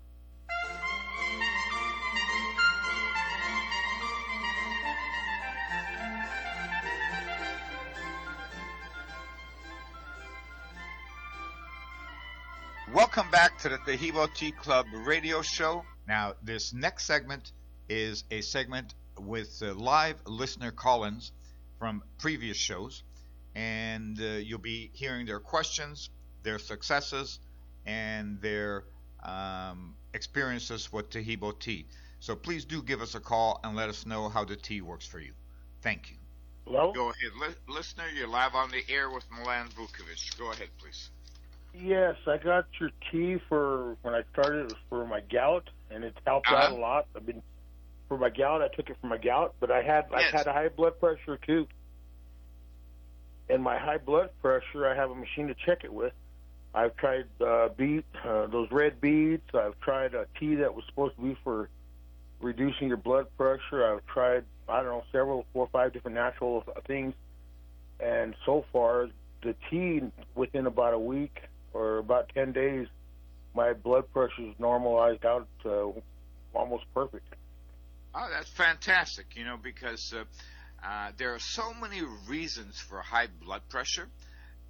[SPEAKER 11] Welcome back to the Taheebo Tea Club radio show. Now, this next segment is a segment with uh, live listener call ins from previous shows, and uh, you'll be hearing their questions, their successes, and their um, experiences with Taheebo tea. So please do give us a call and let us know how the tea works for you. Thank you.
[SPEAKER 16] Hello?
[SPEAKER 11] Go ahead. Li- listener, you're live on the air with Milan Vukovic. Go ahead, please.
[SPEAKER 16] Yes, I got your tea for when I started. It was for my gout, and it's helped out
[SPEAKER 11] Uh-huh.
[SPEAKER 16] a lot. I've been for my gout. I took it for my gout, but I had I had a high blood pressure too. And my high blood pressure, I have a machine to check it with. I've tried uh, beet, uh, those red beets. I've tried a tea that was supposed to be for reducing your blood pressure. I've tried I don't know several, four or five different natural things, and so far the tea within about a week or about ten days, my blood pressure is normalized out to almost perfect.
[SPEAKER 11] Oh, that's fantastic, you know, because uh, uh, there are so many reasons for high blood pressure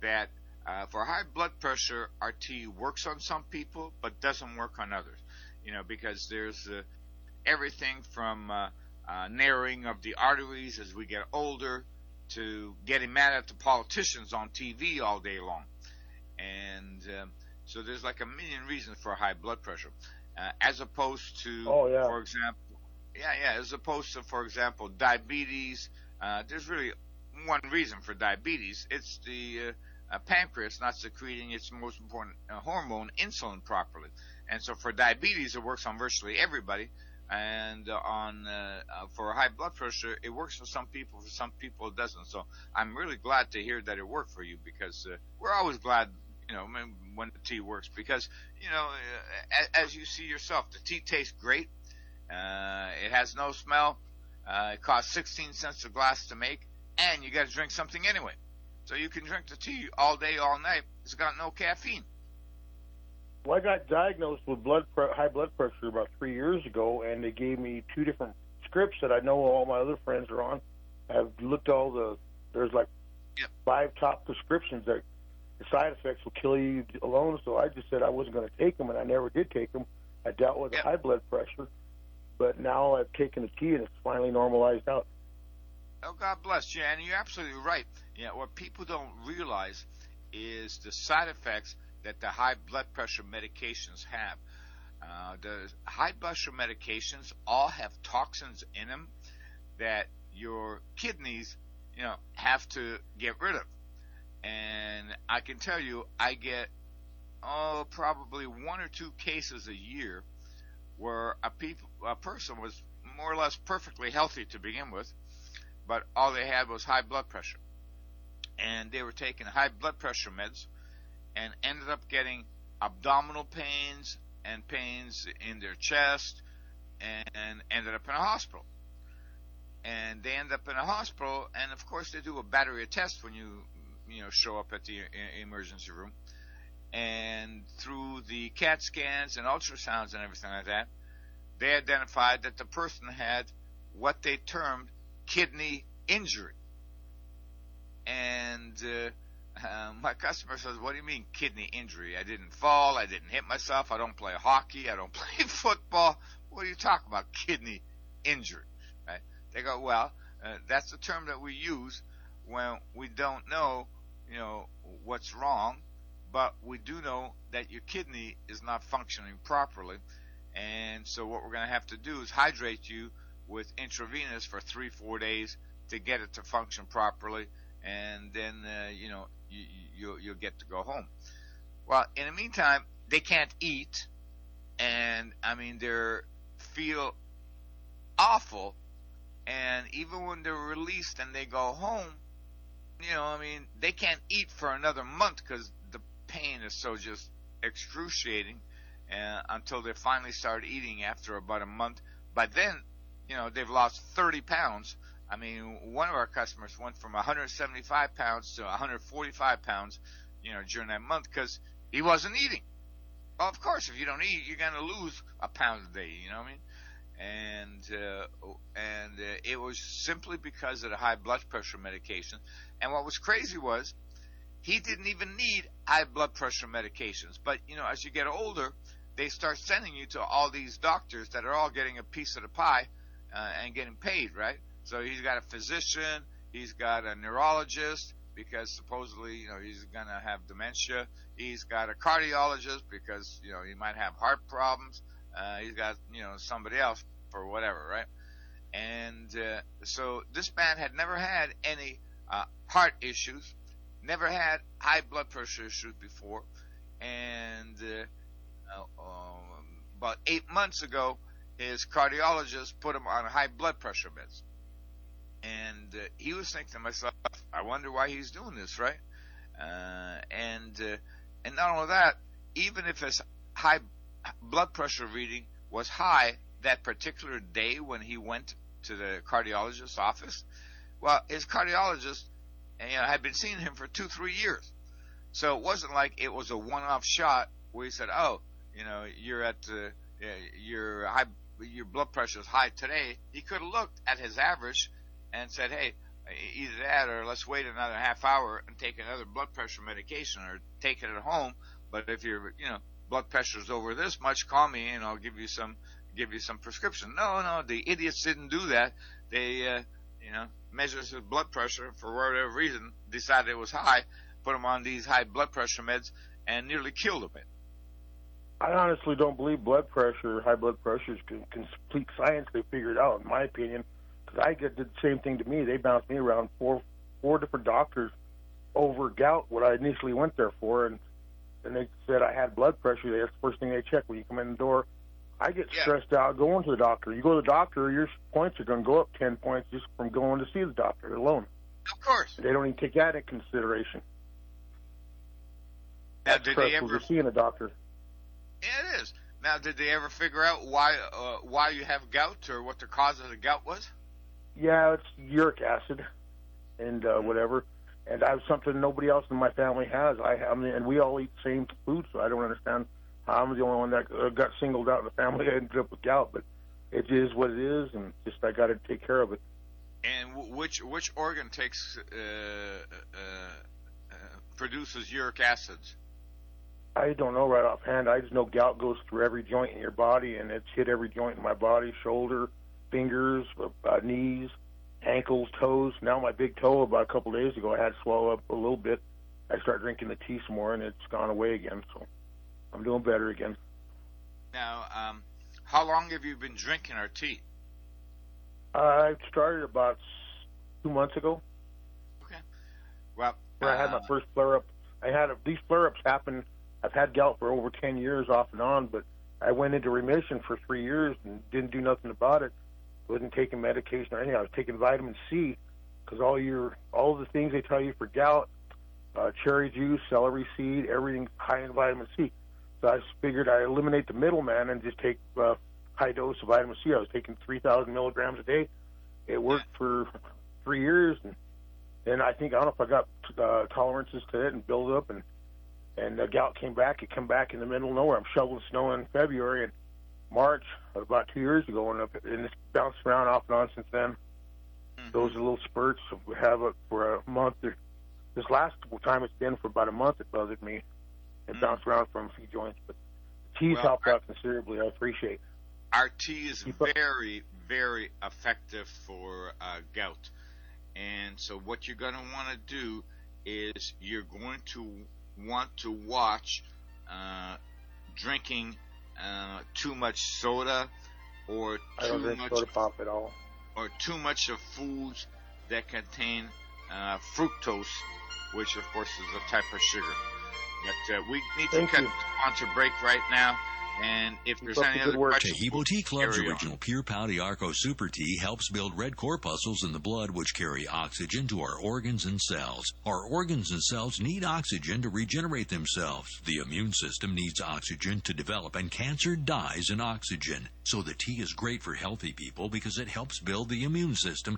[SPEAKER 11] that uh, for high blood pressure, tea works on some people but doesn't work on others. You know, because there's uh, everything from uh, uh, narrowing of the arteries as we get older to getting mad at the politicians on TV all day long. And um, so there's like a million reasons for high blood pressure, uh, as opposed to,
[SPEAKER 16] Oh, yeah.
[SPEAKER 11] for example, yeah, yeah, as opposed to, for example, diabetes. Uh, there's really one reason for diabetes. It's the uh, uh, pancreas not secreting its most important uh, hormone, insulin, properly. And so for diabetes, it works on virtually everybody. And on uh, uh, for high blood pressure, it works for some people. For some people, it doesn't. So I'm really glad to hear that it worked for you because uh, we're always glad, you know, when- the tea works because you know, uh, a- as you see yourself, the tea tastes great. Uh, it has no smell. Uh, it costs 16 cents a glass to make, and you got to drink something anyway. So you can drink the tea all day, all night. It's got no caffeine.
[SPEAKER 16] Well, I got diagnosed with blood pre- high blood pressure about three years ago, and they gave me two different scripts that I know all my other friends are on. I've looked all the there's like five top prescriptions that the side effects will kill you alone. So I just said I wasn't going to take them, and I never did take them. I dealt with high blood pressure, but now I've taken the tea, and it's finally normalized out.
[SPEAKER 11] Oh, God bless you. And you're absolutely right. You know, what people don't realize is the side effects that the high blood pressure medications have. Uh, the high blood pressure medications all have toxins in them that your kidneys, you know, have to get rid of. And I can tell you, I get, oh, probably one or two cases a year where a, peop- a person was more or less perfectly healthy to begin with, but all they had was high blood pressure. And they were taking high blood pressure meds and ended up getting abdominal pains and pains in their chest and ended up in a hospital. And they end up in a hospital, and of course they do a battery of tests when you, you know, show up at the emergency room. And through the CAT scans and ultrasounds and everything like that, they identified that the person had what they termed kidney injury. And uh, uh, my customer says, "What do you mean kidney injury? I didn't fall. I didn't hit myself. I don't play hockey. I don't play football. What are you talking about? Kidney injury?" Right? They go, "Well, uh, that's the term that we use when we don't know, you know, what's wrong, but we do know that your kidney is not functioning properly." And so what we're going to have to do is hydrate you with intravenous for three, four days to get it to function properly, and then uh, you know you, you you'll get to go home. Well, in the meantime, they can't eat, and I mean they feel awful, and even when they're released and they go home, you know, I mean they can't eat for another month because the pain is so just excruciating uh, until they finally start eating after about a month. By then, you know, they've lost 30 pounds. I mean, one of our customers went from 175 pounds to 145 pounds, you know, during that month because he wasn't eating. Well, of course, if you don't eat, you're going to lose a pound a day. You know what I mean? And uh, and uh, it was simply because of the high blood pressure medication. And what was crazy was he didn't even need high blood pressure medications. But you know, as you get older, they start sending you to all these doctors that are all getting a piece of the pie uh, and getting paid, right? So he's got a physician, he's got a neurologist, because supposedly, you know, he's to have dementia. He's got a cardiologist because, you know, he might have heart problems. Uh, he's got, you know, somebody else for whatever, right? And uh, so this man had never had any uh, heart issues, never had high blood pressure issues before, and uh, uh, um, about eight months ago, his cardiologist put him on high blood pressure meds. And uh, he was thinking to himself, I wonder why he's doing this, right? Uh, and uh, and not only that, even if his high blood pressure reading was high that particular day when he went to the cardiologist's office, well, his cardiologist you know, had been seeing him for two, three years. So it wasn't like it was a one-off shot where he said, "Oh, you know, you're at uh, your high, your blood pressure is high today." He could have looked at his average and said, "Hey, either that or let's wait another half hour and take another blood pressure medication or take it at home. But if your, you know, blood pressure is over this much, call me and I'll give you some, give you some prescription." No, no, the idiots didn't do that. They, uh, you know, measured his blood pressure for whatever reason, decided it was high, put him on these high blood pressure meds, and nearly killed him.
[SPEAKER 16] I honestly don't believe blood pressure, high blood pressure is complete science. They figured out, in my opinion, because I did the same thing to me. They bounced me around four four different doctors over gout, what I initially went there for, and and they said I had blood pressure. That's the first thing they check when you come in the door. I get
[SPEAKER 11] yeah.
[SPEAKER 16] stressed out going to the doctor. You go to the doctor, your points are going to go up ten points just from going to see the doctor alone.
[SPEAKER 11] Of course.
[SPEAKER 16] They don't even take that into consideration.
[SPEAKER 11] Now,
[SPEAKER 16] That's
[SPEAKER 11] did they ever?
[SPEAKER 16] seeing a doctor.
[SPEAKER 11] Yeah, it is. Now, did they ever figure out why uh, why you have gout or what the cause of the gout was?
[SPEAKER 16] Yeah, it's uric acid and uh, whatever. And I have something nobody else in my family has. I have, and we all eat the same food, so I don't understand I'm the only one that uh, got singled out in the family. I ended up with gout, but it is what it is, and just I got to take care of it.
[SPEAKER 11] And which which organ takes uh, uh, uh, produces uric acids?
[SPEAKER 16] I don't know right offhand. I just know gout goes through every joint in your body, and it's hit every joint in my body: shoulder, fingers, uh, knees, ankles, toes. Now my big toe. About a couple of days ago, I had to swallow up a little bit. I started drinking the tea some more, and it's gone away again. So I'm doing better again.
[SPEAKER 11] Now, um, how long have you been drinking our tea?
[SPEAKER 16] I started about two months ago.
[SPEAKER 11] Okay.
[SPEAKER 16] Well, I had my
[SPEAKER 11] uh,
[SPEAKER 16] first flare up. I had a, these flare ups happen. I've had gout for over ten years, off and on, but I went into remission for three years and didn't do nothing about it. wasn't taking medication or anything. I was taking vitamin C because all your all the things they tell you for gout, uh, cherry juice, celery seed, everything high in vitamin C. So I figured I'd eliminate the middleman and just take uh, high dose of vitamin C. I was taking 3,000 milligrams a day. It worked for three years, and then I think I don't know if I got uh, tolerances to it and built up, and and the gout came back. It came back in the middle of nowhere. I'm shoveling snow in February and March about two years ago, and, up, and it's bounced around off and on since then. Those are little spurts. We have it for a month. Or, this last time it's been for about a month. It bothered me. It bounced around from a few joints, but tea's
[SPEAKER 11] Well,
[SPEAKER 16] helped out considerably. I appreciate.
[SPEAKER 11] Our tea is very, very effective for uh, gout. And so, what you're going to want to do is you're going to want to watch uh, drinking uh, too much soda or too much
[SPEAKER 16] soda pop at all.
[SPEAKER 11] or too much of foods that contain uh, fructose, which of course is a type of sugar. But uh, we need to cut
[SPEAKER 13] you.
[SPEAKER 11] on to break right now. And if there's any other questions,
[SPEAKER 13] Taheebo Tea Club's
[SPEAKER 11] carry on.
[SPEAKER 13] original Pure Pau d'Arco Super Tea helps build red corpuscles in the blood which carry oxygen to our organs and cells. Our organs and cells need oxygen to regenerate themselves. The immune system needs oxygen to develop and cancer dies in oxygen. So the tea is great for healthy people because it helps build the immune system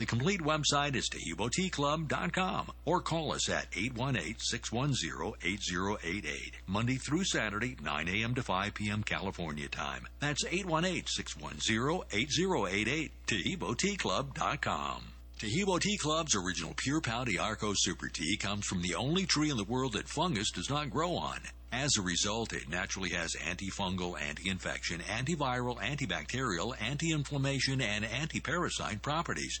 [SPEAKER 13] The complete website is TaheeboTeaClub.com or call us at 818-610-8088, Monday through Saturday, 9 a.m. to 5 p.m. California time. That's 818-610-8088, TaheeboTeaClub.com. Taheebo Tea Club's original Pure Pau d'Arco Super Tea comes from the only tree in the world that fungus does not grow on. As a result, it naturally has antifungal, anti-infection, antiviral, antibacterial, anti-inflammation, and anti-parasite properties.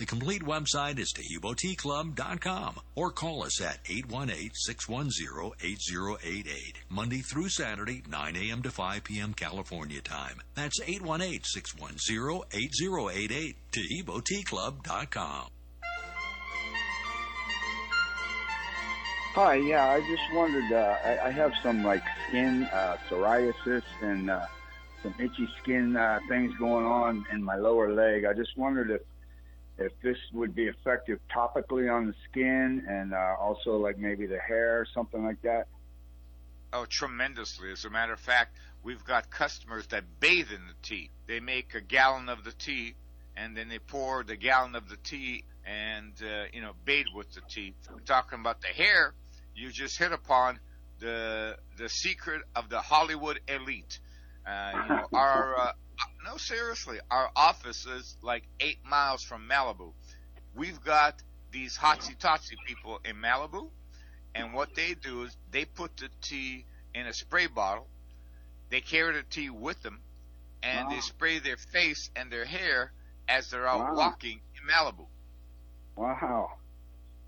[SPEAKER 13] The complete website is TaheeboTeaClub.com or call us at 818-610-8088, Monday through Saturday, 9 a.m. to 5 p.m. California time. That's 818-610-8088, TaheeboTeaClub.com.
[SPEAKER 17] Hi, yeah, I just wondered. Uh, I, I have some like skin uh, psoriasis and uh, some itchy skin uh, things going on in my lower leg. I just wondered if if this would be effective topically on the skin and uh, also like maybe the hair, something like that.
[SPEAKER 11] Oh, tremendously. As a matter of fact, we've got customers that bathe in the tea. They make a gallon of the tea and then they pour the gallon of the tea and uh, you know bathe with the tea. We're talking about the hair. You just hit upon the the secret of the Hollywood elite. Uh, you know, our uh, no seriously, our office is like eight miles from Malibu. We've got these hotsy totsy people in Malibu, and what they do is they put the tea in a spray bottle. They carry the tea with them, and wow. they spray their face and their hair as they're out wow. walking in Malibu.
[SPEAKER 17] Wow.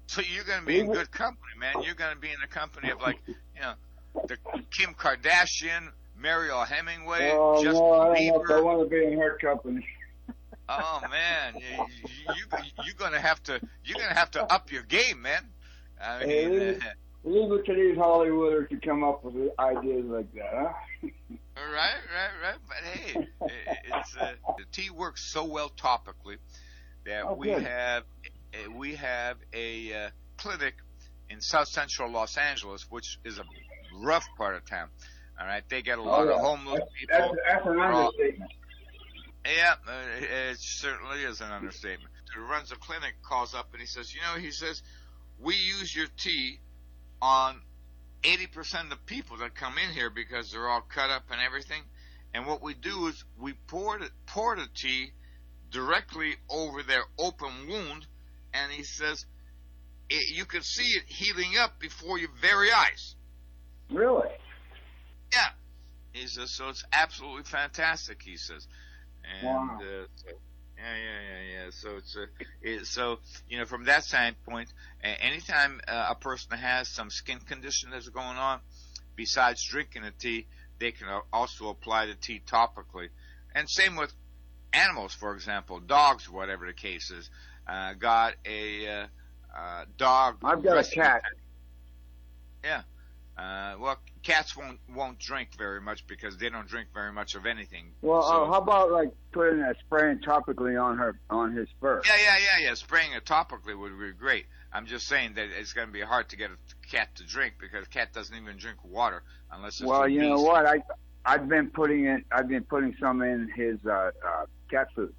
[SPEAKER 11] So you're going to be in good company, man. You're going to be in the company of like, you know, the Kim Kardashian, Mariel Hemingway,
[SPEAKER 17] oh,
[SPEAKER 11] Justin
[SPEAKER 17] no, I
[SPEAKER 11] Bieber.
[SPEAKER 17] I want to be in her company.
[SPEAKER 11] oh man, you, you you're gonna have to you're gonna have to up your game, man. I mean,
[SPEAKER 17] hey, leave, leave it to these Hollywooders to come up with ideas like that, huh?
[SPEAKER 11] right, right, right. But hey, it's uh, the tea works so well topically that
[SPEAKER 17] Oh,
[SPEAKER 11] we
[SPEAKER 17] good.
[SPEAKER 11] have uh, we have a uh, clinic in South Central Los Angeles, which is a rough part of town. All right, they get a lot
[SPEAKER 17] Oh,
[SPEAKER 11] of homeless
[SPEAKER 17] That's-
[SPEAKER 11] people.
[SPEAKER 17] that's- that's an understatement.
[SPEAKER 11] Yeah, uh, it certainly is an understatement. Who runs a clinic calls up and he says, you know, he says, we use your tea on 80% of the people that come in here because they're all cut up and everything. And what we do is we pour the, pour the tea directly over their open wound. And he says, it, you can see it healing up before your very eyes.
[SPEAKER 17] Really?
[SPEAKER 11] Yeah. He says, so it's absolutely fantastic, he says. And,
[SPEAKER 17] Wow.
[SPEAKER 11] uh, so, yeah, yeah, yeah, yeah. So it's a, it, so, you know, from that standpoint, anytime uh, a person has some skin condition that's going on, besides drinking the tea, they can also apply the tea topically. And same with animals, for example, dogs, whatever the case is. Uh, got a, uh, uh, dog.
[SPEAKER 17] I've got a cat.
[SPEAKER 11] yeah. Uh, well, cats won't won't drink very much because they don't drink very much of anything.
[SPEAKER 17] Well,
[SPEAKER 11] So-
[SPEAKER 17] uh, how about like putting that spraying topically on her on his fur?
[SPEAKER 11] yeah, yeah, yeah, yeah. Spraying it topically would be great. I'm just saying that it's going to be hard to get a cat to drink because a cat doesn't even drink water unless it's
[SPEAKER 17] Well, you know what? I I've been putting it. I've been putting some in his uh, uh, cat food.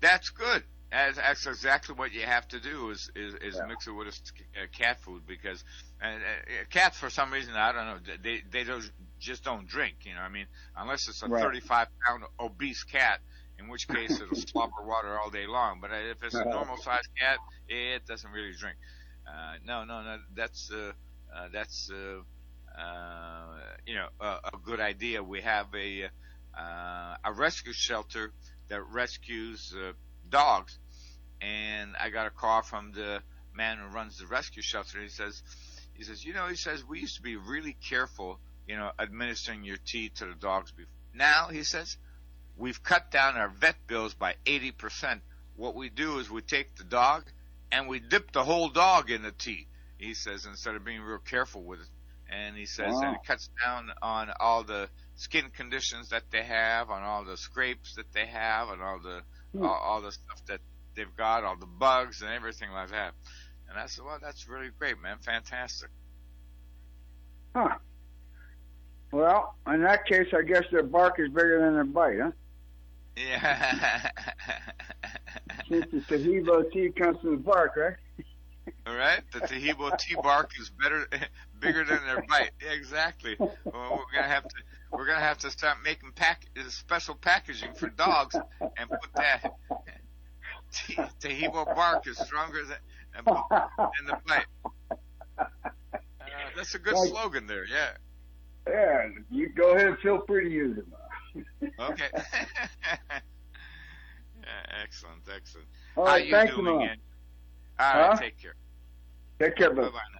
[SPEAKER 11] That's good. That's, that's exactly what you have to do is is, is mix it with a, uh, cat food because uh, uh, cats for some reason I don't know they they don't just don't drink. You know, I mean, unless it's a
[SPEAKER 17] Right.
[SPEAKER 11] 35 pound obese cat, in which case it'll slobber water all day long. But uh, if it's a normal sized cat, it doesn't really drink. Uh, no, no, no. That's uh, uh, that's uh, uh, you know a, a good idea. We have a uh, a rescue shelter that rescues uh, dogs, and I got a call from the man who runs the rescue shelter. He says, he says, you know, he says we used to be really careful you know, administering your tea to the dogs. Before. Now, he says, we've cut down our vet bills by 80%. What we do is we take the dog and we dip the whole dog in the tea. He says, instead of being real careful with it. And he says
[SPEAKER 17] Wow.
[SPEAKER 11] that it cuts down on all the skin conditions that they have, on all the scrapes that they have, on all the.
[SPEAKER 17] Hmm.
[SPEAKER 11] all, all the stuff that they've got, all the bugs and everything like that. And I said, well, that's really great, man. Fantastic.
[SPEAKER 17] Huh. Well, in that case, I guess their bark is bigger than their bite, huh?
[SPEAKER 11] Yeah.
[SPEAKER 17] Since the Taheebo tea comes from the bark, right?
[SPEAKER 11] All right. The Taheebo tea bark is better, bigger than their bite. Exactly. Well, we're gonna have to, we're gonna have to start making pack special packaging for dogs and put that Taheebo bark is stronger than than the bite. Uh, that's a good
[SPEAKER 17] Right.
[SPEAKER 11] slogan there. Yeah.
[SPEAKER 17] Yeah, you go ahead and feel free to use it.
[SPEAKER 11] Okay. yeah, excellent, excellent.
[SPEAKER 17] All
[SPEAKER 11] How you doing,
[SPEAKER 17] lot.
[SPEAKER 11] Andy? All right,
[SPEAKER 17] Huh?
[SPEAKER 11] take care.
[SPEAKER 17] Take care,
[SPEAKER 11] Bye bye.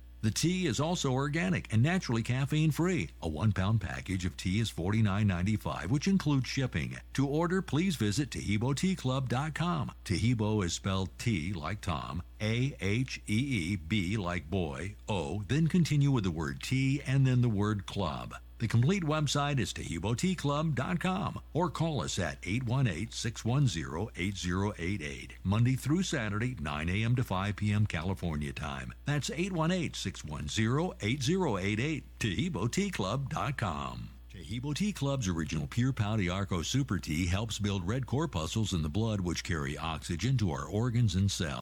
[SPEAKER 13] The tea is also organic and naturally caffeine free. A one pound package of tea is $49.95, which includes shipping. To order, please visit TaheeboTeaClub.com. Taheebo is spelled T like Tom, A H E E B like boy, O, then continue with the word tea and then the word club. The complete website is TaheeboTeaClub.com or call us at 818-610-8088, Monday through Saturday, 9 a.m. to 5 p.m. California time. That's 818-610-8088, TaheeboTeaClub.com. Taheebo Tea Club's original Pau d'Arco Super Tea helps build red corpuscles in the blood which carry oxygen to our organs and cells.